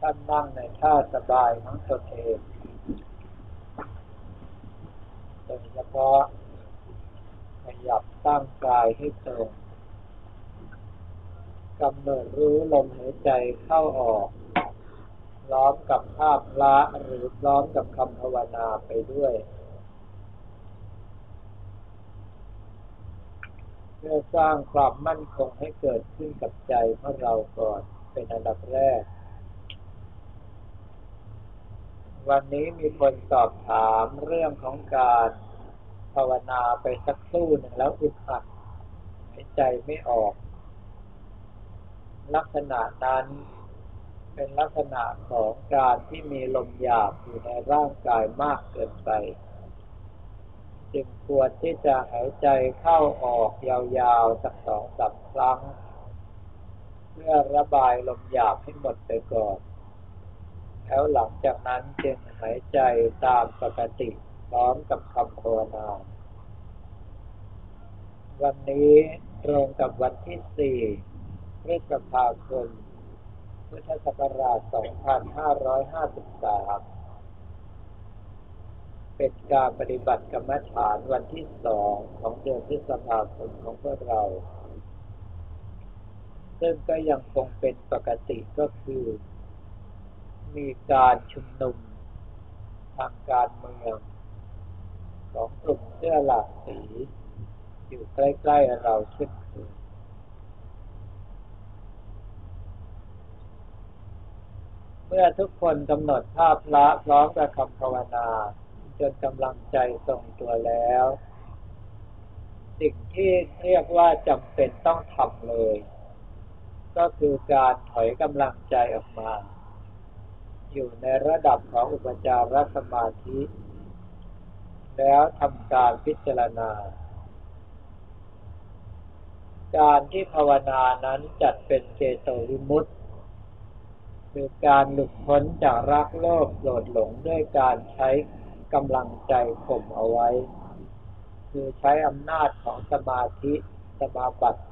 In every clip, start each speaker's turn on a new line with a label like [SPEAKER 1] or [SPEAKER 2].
[SPEAKER 1] ท่านนั่งในท่าสบายของตนเองโดยเฉพาะขยับตั้งกายให้ตรงกำหนดรู้ลมหายใจเข้าออกล้อมกับภาพละหรือล้อมกับคำภาวนาไปด้วยเพื่อสร้างความมั่นคงให้เกิดขึ้นกับใจของเราก่อนเป็นอันดับแรก วันนี้มีคนสอบถามเรื่องของการภาวนาไปสักครู่หนึ่งแล้วอึดอัดหายใจไม่ออก ลักษณะนั้นเป็นลักษณะของการที่มีลมหยาบอยู่ในร่างกายมากเกินไป จึงควรที่จะหายใจเข้าออกยาวๆ สักสองสามครั้ง เพื่อระบายลมหยาบให้หมดไปก่อน แล้วหลังจากนั้นจึงหายใจตามปกติพร้อมกับคำภาวนา วันนี้ตรงกับวันที่สี่พฤษภาคม พุทธศักราช 2553 เป็นการปฏิบัติกรรมฐานวันที่สองของเดือนพฤษภาคมของพวกเรา ซึ่งก็ยังคงเป็นปกติก็คือ มีการชุมนุมทางการเมืองของกลุ่มเสื้อหลากสีอยู่ใกล้ๆเราเช่นเคยเมื่อทุกคนกำหนดภาพละพร้อมกับคำภาวนา จนกำลังใจทรงตัวแล้ว สิ่งที่เรียกว่าจำเป็นต้องทำเลย ก็คือการถอยกำลังใจออกมา อยู่ในระดับของอุปจารสมาธิ แล้วทำการพิจารณา การที่ภาวนานั้นจัดเป็นเจโตวิมุตติคือการหลุดพ้นจากรักโลภโกรธหลงด้วยการใช้กำลังใจข่มเอาไว้ คือใช้อำนาจของสมาธิสมาบัติ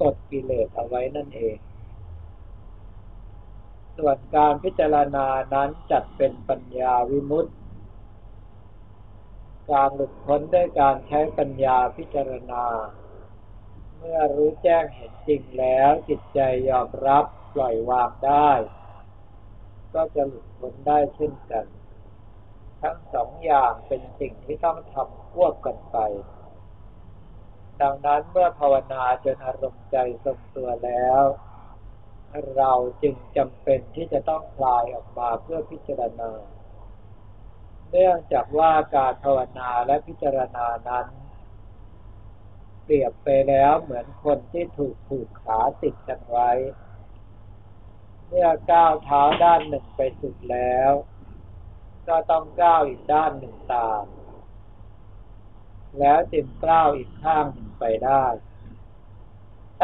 [SPEAKER 1] กดกิเลสเอาไว้นั่นเอง ส่วนการพิจารณานั้นจัดเป็นปัญญาวิมุตติ การหลุดพ้นด้วยการใช้ปัญญาพิจารณา เมื่อรู้แจ้งเห็นจริงแล้วจิตใจยอมรับปล่อยวางได้ ก็จะหลุดพ้นได้เช่นกัน ทั้งสองอย่างเป็นสิ่งที่ต้องทำควบกันไป ดังนั้นเมื่อภาวนาจนอารมณ์ใจทรงตัวแล้ว เราจึงจำเป็นที่จะต้องคลายออกมาเพื่อพิจารณา เนื่องจากว่าการภาวนาและพิจารณานั้น เปรียบไปแล้วเหมือนคนที่ถูกผูกขาติดกันไว้ เมื่อก้าวเท้าด้านหนึ่งไปสุดแล้ว ก็ต้องก้าวอีกด้านหนึ่งตาม แล้วจึงก้าวอีกข้างหนึ่งไปได้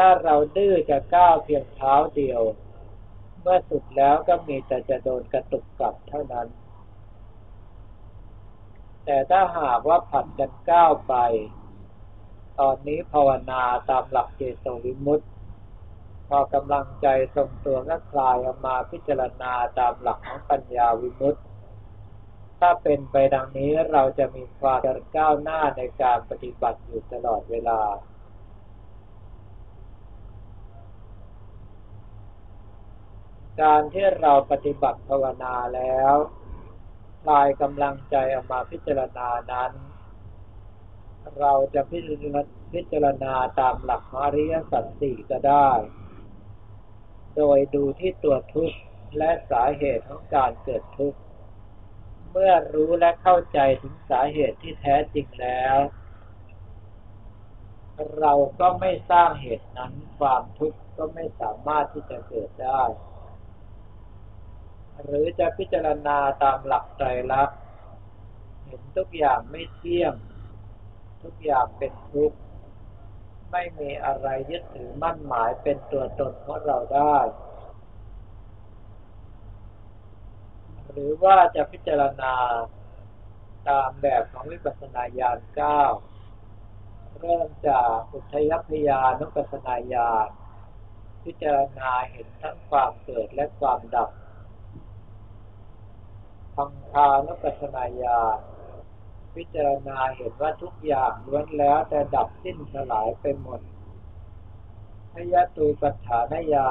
[SPEAKER 1] ถ้าเราดื้อจะก้าวเพียงเท้าเดียว เมื่อสุดแล้วก็มีแต่จะโดนกระตุกกลับเท่านั้น แต่ถ้าหากว่าผัดกันก้าวไป ตอนนี้ภาวนาตามหลักเจโตวิมุตติ พอกำลังใจทรงตัวก็คลายออกมาพิจารณาตามหลักของปัญญาวิมุตติถ้าเป็นไปดังนี้เราจะมีความก้าวหน้าในการปฏิบัติอยู่ตลอดเวลา การที่เราปฏิบัติภาวนาแล้วคลายกำลังใจออกมาพิจารณานั้น เราจะพิจารณาตามหลักอริยสัจสี่ก็ได้ โดยดูที่ตัวทุกข์และสาเหตุของการเกิดทุกข์ เมื่อรู้และเข้าใจถึงสาเหตุที่แท้จริงแล้ว เราก็ไม่สร้างเหตุนั้นความทุกข์ก็ไม่สามารถที่จะเกิดได้ หรือจะพิจารณาตามหลักใจรักเห็นทุกอย่างไม่เที่ยง ทุกอย่างเป็นทุกข์ไม่มีอะไรยึดถือมั่นหมายเป็นตัวตนของเราได้ หรือว่าจะพิจารณาตามแบบของวิปัสสนาญาณเก้าเริ่มจากอุทยพยานุปัสสนาญาณพิจารณาเห็นทั้งความเกิดและความดับ พังคานุปัสนาญาพิจารณาเห็นว่าทุกอย่างล้วนแล้วแต่ดับสิ้นสลายไปหมดพยตูปัฏฐานญา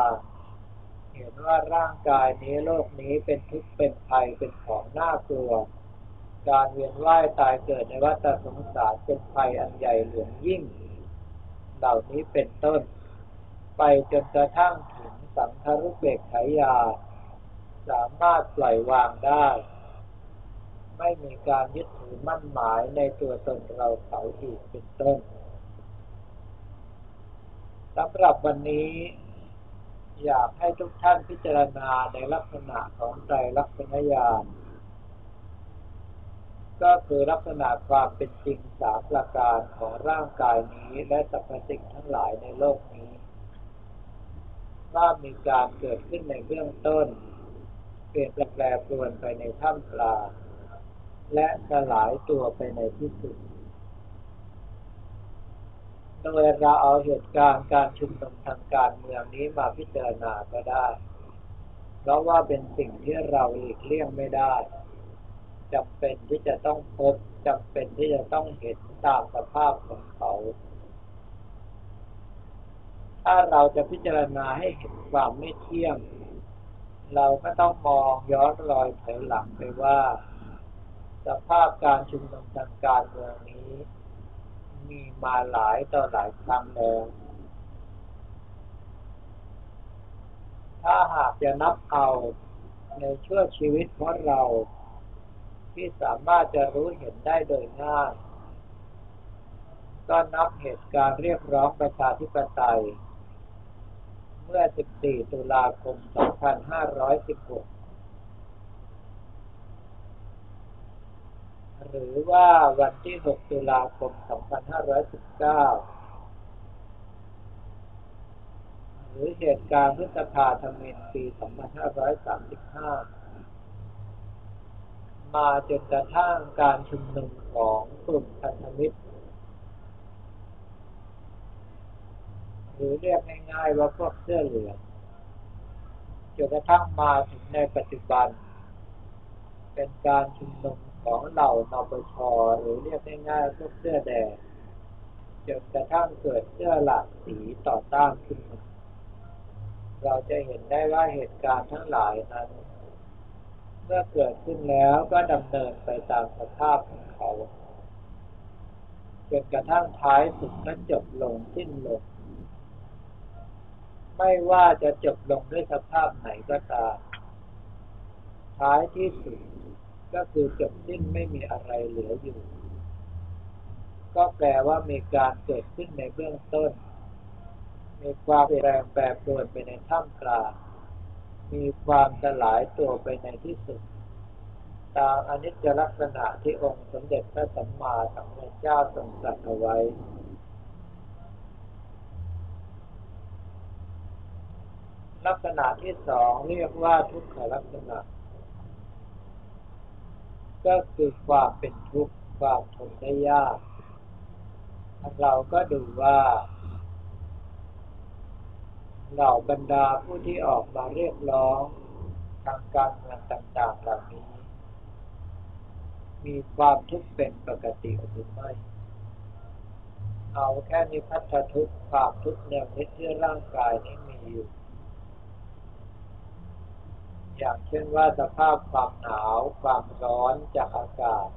[SPEAKER 1] เห็นว่าร่างกายนี้โลกนี้เป็นทุกข์เป็นภัยเป็นของน่ากลัว การเวียนว่ายตายเกิดในวัฏสงสารเป็นภัยอันใหญ่หลวงยิ่ง เหล่านี้เป็นต้น ไปจนกระทั่งถึงสังคารุเบกขายา สามารถปล่อยวางได้ ไม่มีการยึดถือมั่นหมายในตัวตนเราเขาอีกเป็นต้นสำหรับวันนี้ อยากให้ทุกท่านพิจารณาในลักษณะของใจลักษณะญาณก็คือลักษณะความเป็นจริงสามประการของร่างกายนี้และสรรพสิ่งทั้งหลายในโลกนี้ว่ามีการเกิดขึ้นในเบื้องต้น เปลี่ยนแปลงปรวนไปในท่ามกลาง และสลายตัวไปในที่สุด โดยเราเอาเหตุการณ์การชุมนุมทางการเมืองนี้มาพิจารณาก็ได้ เพราะว่าเป็นสิ่งที่เราหลีกเลี่ยงไม่ได้จำเป็นที่จะต้องพบจำเป็นที่จะต้องเห็นตามสภาพของเขา ถ้าเราจะพิจารณาให้เห็นความไม่เที่ยง เราก็ต้องมองย้อนรอยถอยหลังไปว่า สภาพการชุมนุมทางการเมืองนี้ มีมาหลายต่อหลายครั้งแล้วถ้าหากจะนับเอาในช่วงชีวิตของเรา ที่สามารถจะรู้เห็นได้โดยง่ายก็นับเหตุการณ์เรียกร้องประชาธิปไตย เมื่อ 14 ตุลาคม 2516 หรือว่าวันที่ 6 ตุลาคม 2519 หรือเหตุการณ์พฤษภาธมินปี 2535 มาจนกระทั่งการชุมนุมของกลุ่มพันธมิตร หรือเรียกง่ายๆว่าพวกเสื้อเหลืองจนกระทั่งมาถึงในปัจจุบัน เป็นการชุมนุม ของเหล่านปชหรือเรียกง่ายๆพวกเสื้อแดงจนกระทั่งเกิดเสื้อหลากสีต่อต้านขึ้นมาเราจะเห็นได้ว่าเหตุการณ์ทั้งหลายนั้น เมื่อเกิดขึ้นแล้วก็ดำเนินไปตามสภาพของเขาจนกระทั่งท้ายสุดก็จบลงสิ้นลง ไม่ว่าจะจบลงด้วยสภาพไหนก็ตามท้ายที่สุด ก็คือจบสิ้นไม่มีอะไรเหลืออยู่ ก็แปลว่ามีการเกิดขึ้นในเบื้องต้น มีความแรงแปรปรวนไปในท่ามกลางมีความสลายตัวไปในที่สุด ตามอนิจจลักษณะที่องค์สมเด็จพระสัมมาสัมพุทธเจ้าทรงตรัสเอาไว้ลักษณะที่สองเรียกว่าทุกขลักษณะ ก็คือความเป็นทุกข์ความทนได้ยากเราก็ดูว่าเหล่าบรรดาผู้ที่ออกมาเรียกร้องทางการเมืองต่างๆเหล่านี้ มีความทุกข์เป็นปกติหรือไม่ เอาแค่นิพัฒทุกข์ความทุกข์แนวนิดที่ร่างกายนี้มีอยู่ อย่างเช่นว่าสภาพความหนาว ความร้อนจากอากาศ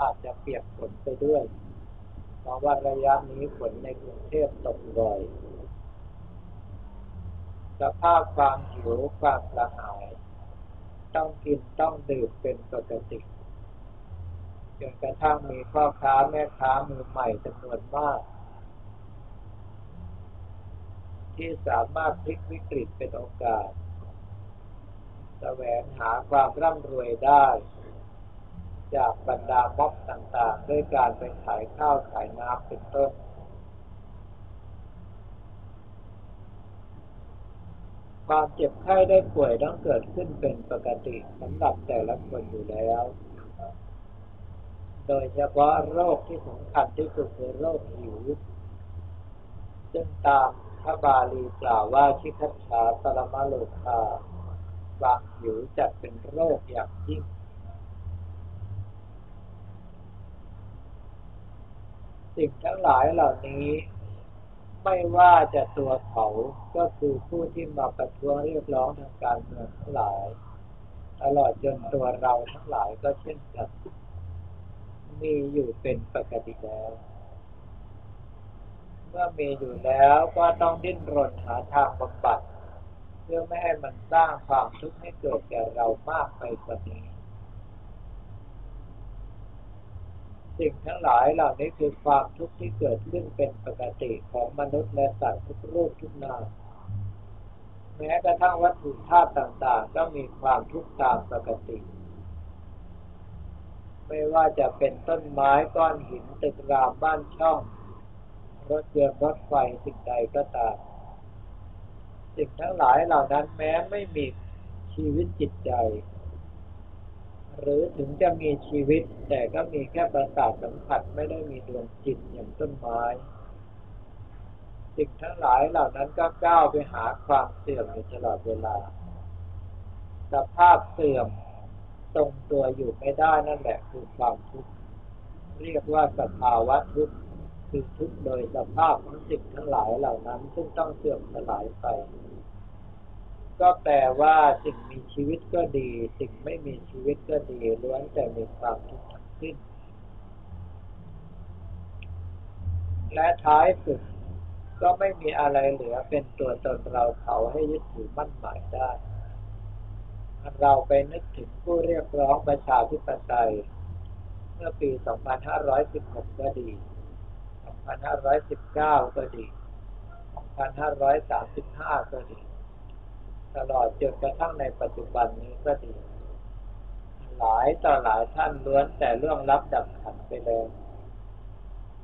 [SPEAKER 1] อาจจะเปียกฝนไปด้วย เพราะว่าระยะนี้ฝนในกรุงเทพตกบ่อย สภาพความหิวความกระหาย ต้องกินต้องดื่มเป็นปกติจนกระทั่งมีพ่อค้าแม่ค้ามือใหม่จำนวนมาก ที่สามารถพลิกวิกฤตเป็นโอกาส แสวงหาความร่ำรวยได้ จากบรรดาม็อบต่างๆ ด้วยการไปขายข้าวขายน้ำเป็นต้น ความเจ็บไข้ได้ป่วยต้องเกิดขึ้นเป็นปกติสำหรับแต่ละคนอยู่แล้ว โดยเฉพาะโรคที่สำคัญที่สุดคือโรคหิวซึ่งตามพระบาลีกล่าวว่าชิคัตชาสลมะโลคา ความหิวจะเป็นโรคอย่างยิ่ง สิ่งทั้งหลายเหล่านี้ ไม่ว่าจะตัวเขาก็คือผู้ที่มาประท้วงเรียกร้องทางการเมืองทั้งหลายตลอดจนตัวเราทั้งหลายก็เช่นกันมีอยู่เป็นปกติแล้ว เมื่อมีอยู่แล้วก็ต้องดิ้นรนหาทางบำบัด พื่อไม่ให้มันสร้างความทุกข์ให้เกิดแก่เรามากไปกว่านี้ สิ่งทั้งหลายเหล่านี้คือความทุกข์ที่เกิดขึ้นเป็นปกติของมนุษย์และสัตว์ทุกรูปทุกนามแม้กระทั่งวัตถุธาตุต่างๆ ก็มีความทุกข์ตามปกติ ไม่ว่าจะเป็นต้นไม้ก้อนหินตึกรามบ้านช่องรถยนต์รถไฟสิ่งใดก็ตาม สิ่งทั้งหลายเหล่านั้นแม้ไม่มีชีวิตจิตใจ หรือถึงจะมีชีวิต แต่ก็มีแค่ประสาทสัมผัสไม่ได้มีดวงจิตอย่างต้นไม้สิ่งทั้งหลายเหล่านั้นก็ก้าวไปหาความเสื่อมอยู่ตลอดเวลา สภาพเสื่อมทรงตัวอยู่ไม่ได้นั่นแหละคือความทุกข์เรียกว่าสภาวะทุกข์คือทุกข์โดยสภาพของสิ่งทั้งหลายเหล่านั้น ซึ่งต้องเสื่อมสลายไป ก็แปลว่าสิ่งมีชีวิตก็ดี สิ่งไม่มีชีวิตก็ดีล้วนแต่มีความทุกข์ทั้งสิ้น และท้ายสุดก็ไม่มีอะไรเหลือเป็นตัวตนเราเขาให้ยึดถือมั่นหมายได้เราไปนึกถึงผู้เรียกร้องประชาธิปไตย เมื่อปี 2516 ก็ดี 2519 ก็ดี 2535 ก็ดี ตลอดจนกระทั่งในปัจจุบันนี้ก็ดี หลายต่อหลายท่านล้วนแต่เรื่องรับดับขันไปแล้ว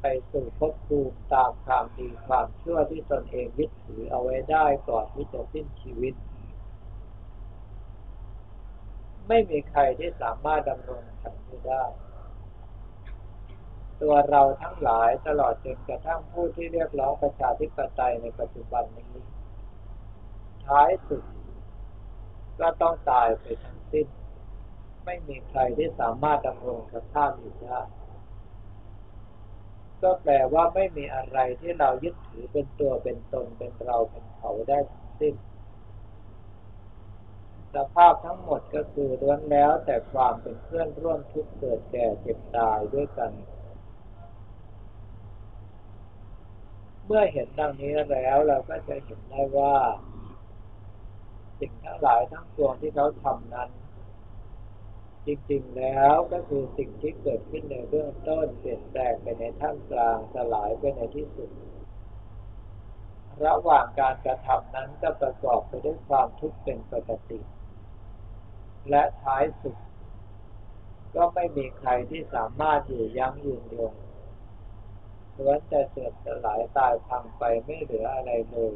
[SPEAKER 1] ไปสู่ภพภูมิตามความดีความชั่วที่ตนเองยึดถือเอาไว้ได้ก่อนที่จะสิ้นชีวิต ไม่มีใครที่สามารถดำรงฉันนี้ได้ ตัวเราทั้งหลายตลอดจนกระทั่งผู้ที่เรียกร้องประชาธิปไตยในปัจจุบันนี้ ท้ายสุด ก็ต้องตายไปทั้งสิ้น ไม่มีใครที่สามารถดำรงสภาพอยู่ได้ก็แปลว่าไม่มีอะไรที่เรายึดถือเป็นตัวเป็นตนเป็นเราเป็นเขาได้ทั้งสิ้น สภาพทั้งหมดก็คือล้วนแล้วแต่ความเป็นเพื่อนร่วมทุกข์เกิดแก่เจ็บตายด้วยกัน เมื่อเห็นดังนี้แล้วเราก็จะเห็นได้ว่า สิ่งทั้งหลายทั้งปวงที่เขาทำนั้น จริงๆแล้วก็คือสิ่งที่เกิดขึ้นในเบื้องต้นเปลี่ยนแปลงไปในท่ามกลางสลายไปในที่สุด ระหว่างการกระทำนั้นก็ประกอบไปด้วยความทุกข์เป็นปกติ และท้ายสุด ก็ไม่มีใครที่สามารถอยู่ยั้งยืนยงล้วนแต่เสื่อมสลายตายพังไปไม่เหลืออะไรเลย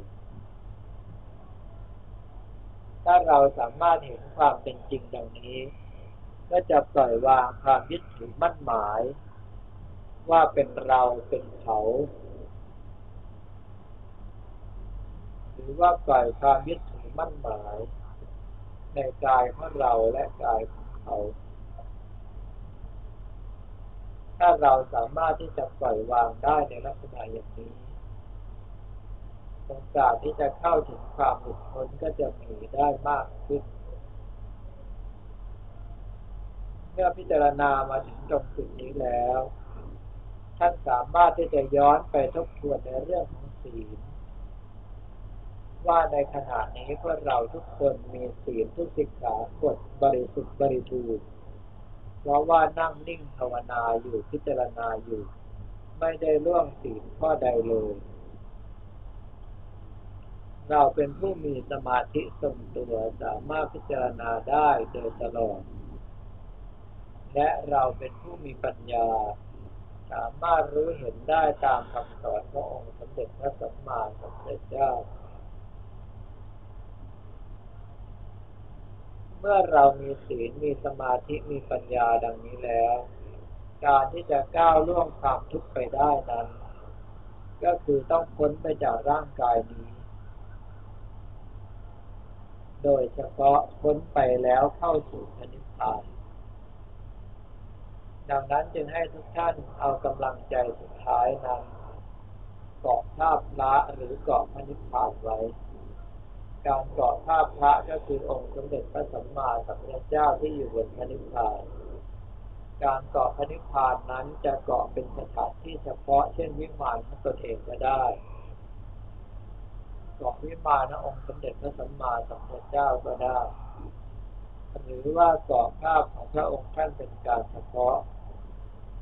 [SPEAKER 1] ถ้าเราสามารถเห็นความเป็นจริงดังนี้ ก็จะปล่อยวางความยึดถือมั่นหมาย ว่าเป็นเราเป็นเขา หรือว่าปล่อยความยึดถือมั่นหมาย ในกายของเราและกายของเขา ถ้าเราสามารถที่จะปล่อยวางได้ในลักษณะอย่างนี้ โอกาสที่จะเข้าถึงความหลุดพ้นก็จะมีได้มากขึ้น เมื่อพิจารณามาถึงตรงจุดนี้แล้ว ท่านสามารถที่จะย้อนไปทบทวนในเรื่องของศีลว่าในขณะนี้พวกเราทุกคนมีศีลทุกสิกขากฎบริสุทธิ์บริทูรณ์เพราะว่านั่งนิ่งภาวนาอยู่พิจารณาอยู่ ไม่ได้ล่วงศีลข้อใดเลย เราเป็นผู้มีสมาธิทรงตัวสามารถพิจารณาได้โดยตลอด และเราเป็นผู้มีปัญญา สามารถรู้เห็นได้ตามคำสอนขององค์สมเด็จพระสัมมาสัมพุทธเจ้า เมื่อเรามีศีลมีสมาธิมีปัญญาดังนี้แล้ว การที่จะก้าวล่วงความทุกข์ไปได้นั้น ก็คือต้องพ้นไปจากร่างกายนี้ โดยเฉพาะพ้นไปแล้วเข้าสู่พนิพพาน ดังนั้นจึงให้ทุกท่านเอากำลังใจสุดท้ายนั้นเกาะภาพพระหรือเกาะพระนิพพานไว้ การเกาะภาพพระก็คือองค์สมเด็จพระสัมมาสัมพุทธเจ้าที่อยู่บนพระนิพพาน การเกาะพระนิพพานนั้นจะเกาะเป็นสถานที่เฉพาะเช่นวิมานของตนเองก็ได้ เกาะวิมานองค์สมเด็จพระสัมมาสัมพุทธเจ้าก็ได้หรือว่าเกาะภาพของพระองค์ท่านเป็นการเฉพาะ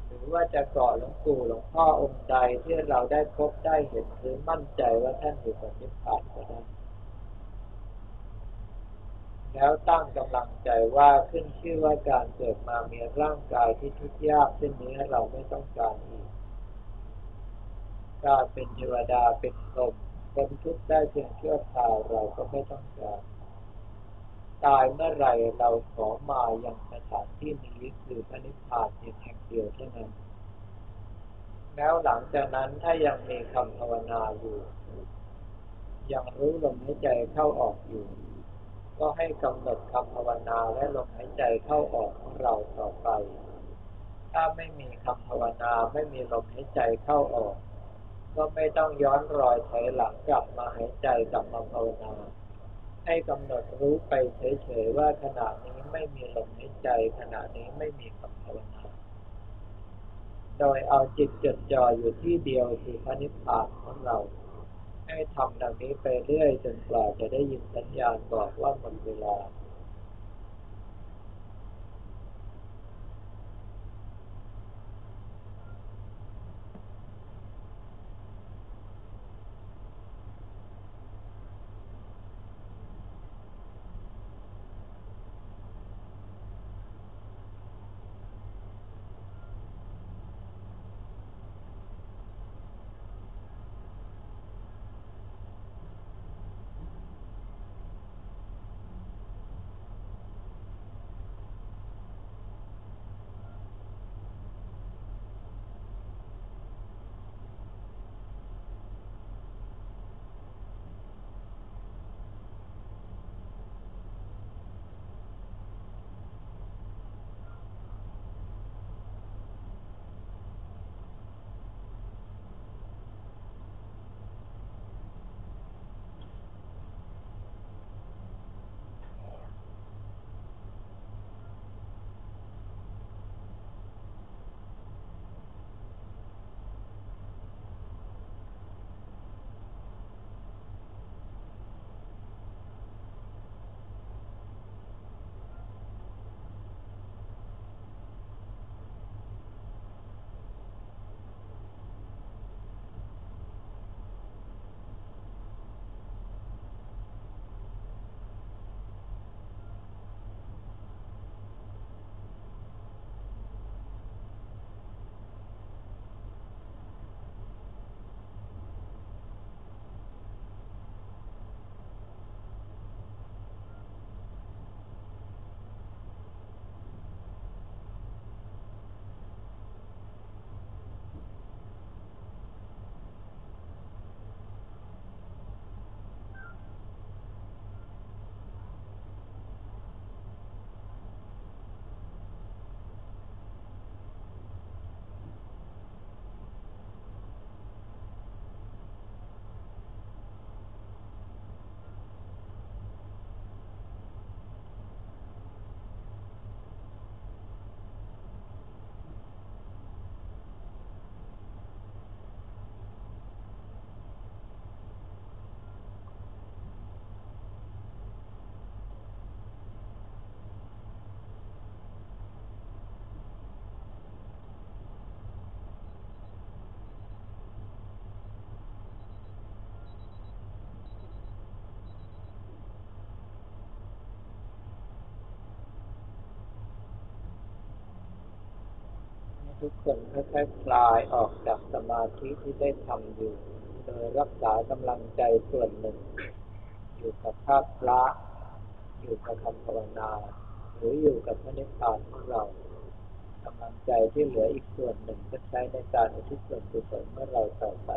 [SPEAKER 1] หรือว่าจะเกาะหลวงปู่หลวงพ่อองค์ใดที่เราได้พบได้เห็นหรือมั่นใจว่าท่านอยู่บนนิพพานก็ได้แล้วตั้งกำลังใจว่าขึ้นชื่อว่าการเกิดมามีร่างกายที่ทุกข์ยากเช่นนี้เราไม่ต้องการอีกการเป็นเทวดาเป็นพรหม คนทุกข์ได้เพียงชั่วคราวเราก็ไม่ต้องการตายเมื่อไรเราขอมาอยังสถานที่นี้คือพระนิพพานเพียงแห่งเดียวเท่านั้น แล้วหลังจากนั้นถ้ายังมีคำภาวนาอยู่ ยังรู้ลมหายใจเข้าออกอยู่ ก็ให้กำหนดคำภาวนาและลมหายใจเข้าออกของเราต่อไป ถ้าไม่มีคำภาวนาไม่มีลมหายใจเข้าออก ก็ไม่ต้องย้อนรอยถอยหลังกลับมาหายใจกลับมาภาวนา ให้กำหนดรู้ไปเฉยๆว่าขณะนี้ไม่มีลมหายใจขณะนี้ไม่มีคำภาวนา โดยเอาจิตจดจ่ออยู่ที่เดียวคือพระนิพพานของเรา ให้ทำดังนี้ไปเรื่อยจนกว่าจะได้ยินสัญญาณบอกว่าหมดเวลา ทุกคนค่อยๆคลายออกจากสมาธิที่ได้ทำอยู่ โดยรักษากำลังใจส่วนหนึ่ง อยู่กับภาพพระอยู่กับคำภาวนา หรืออยู่กับพระนิพพานของเรากำลังใจที่เหลืออีกส่วนหนึ่งก็ใช้ในการอุทิศส่วนกุศลเมื่อเราต่อไป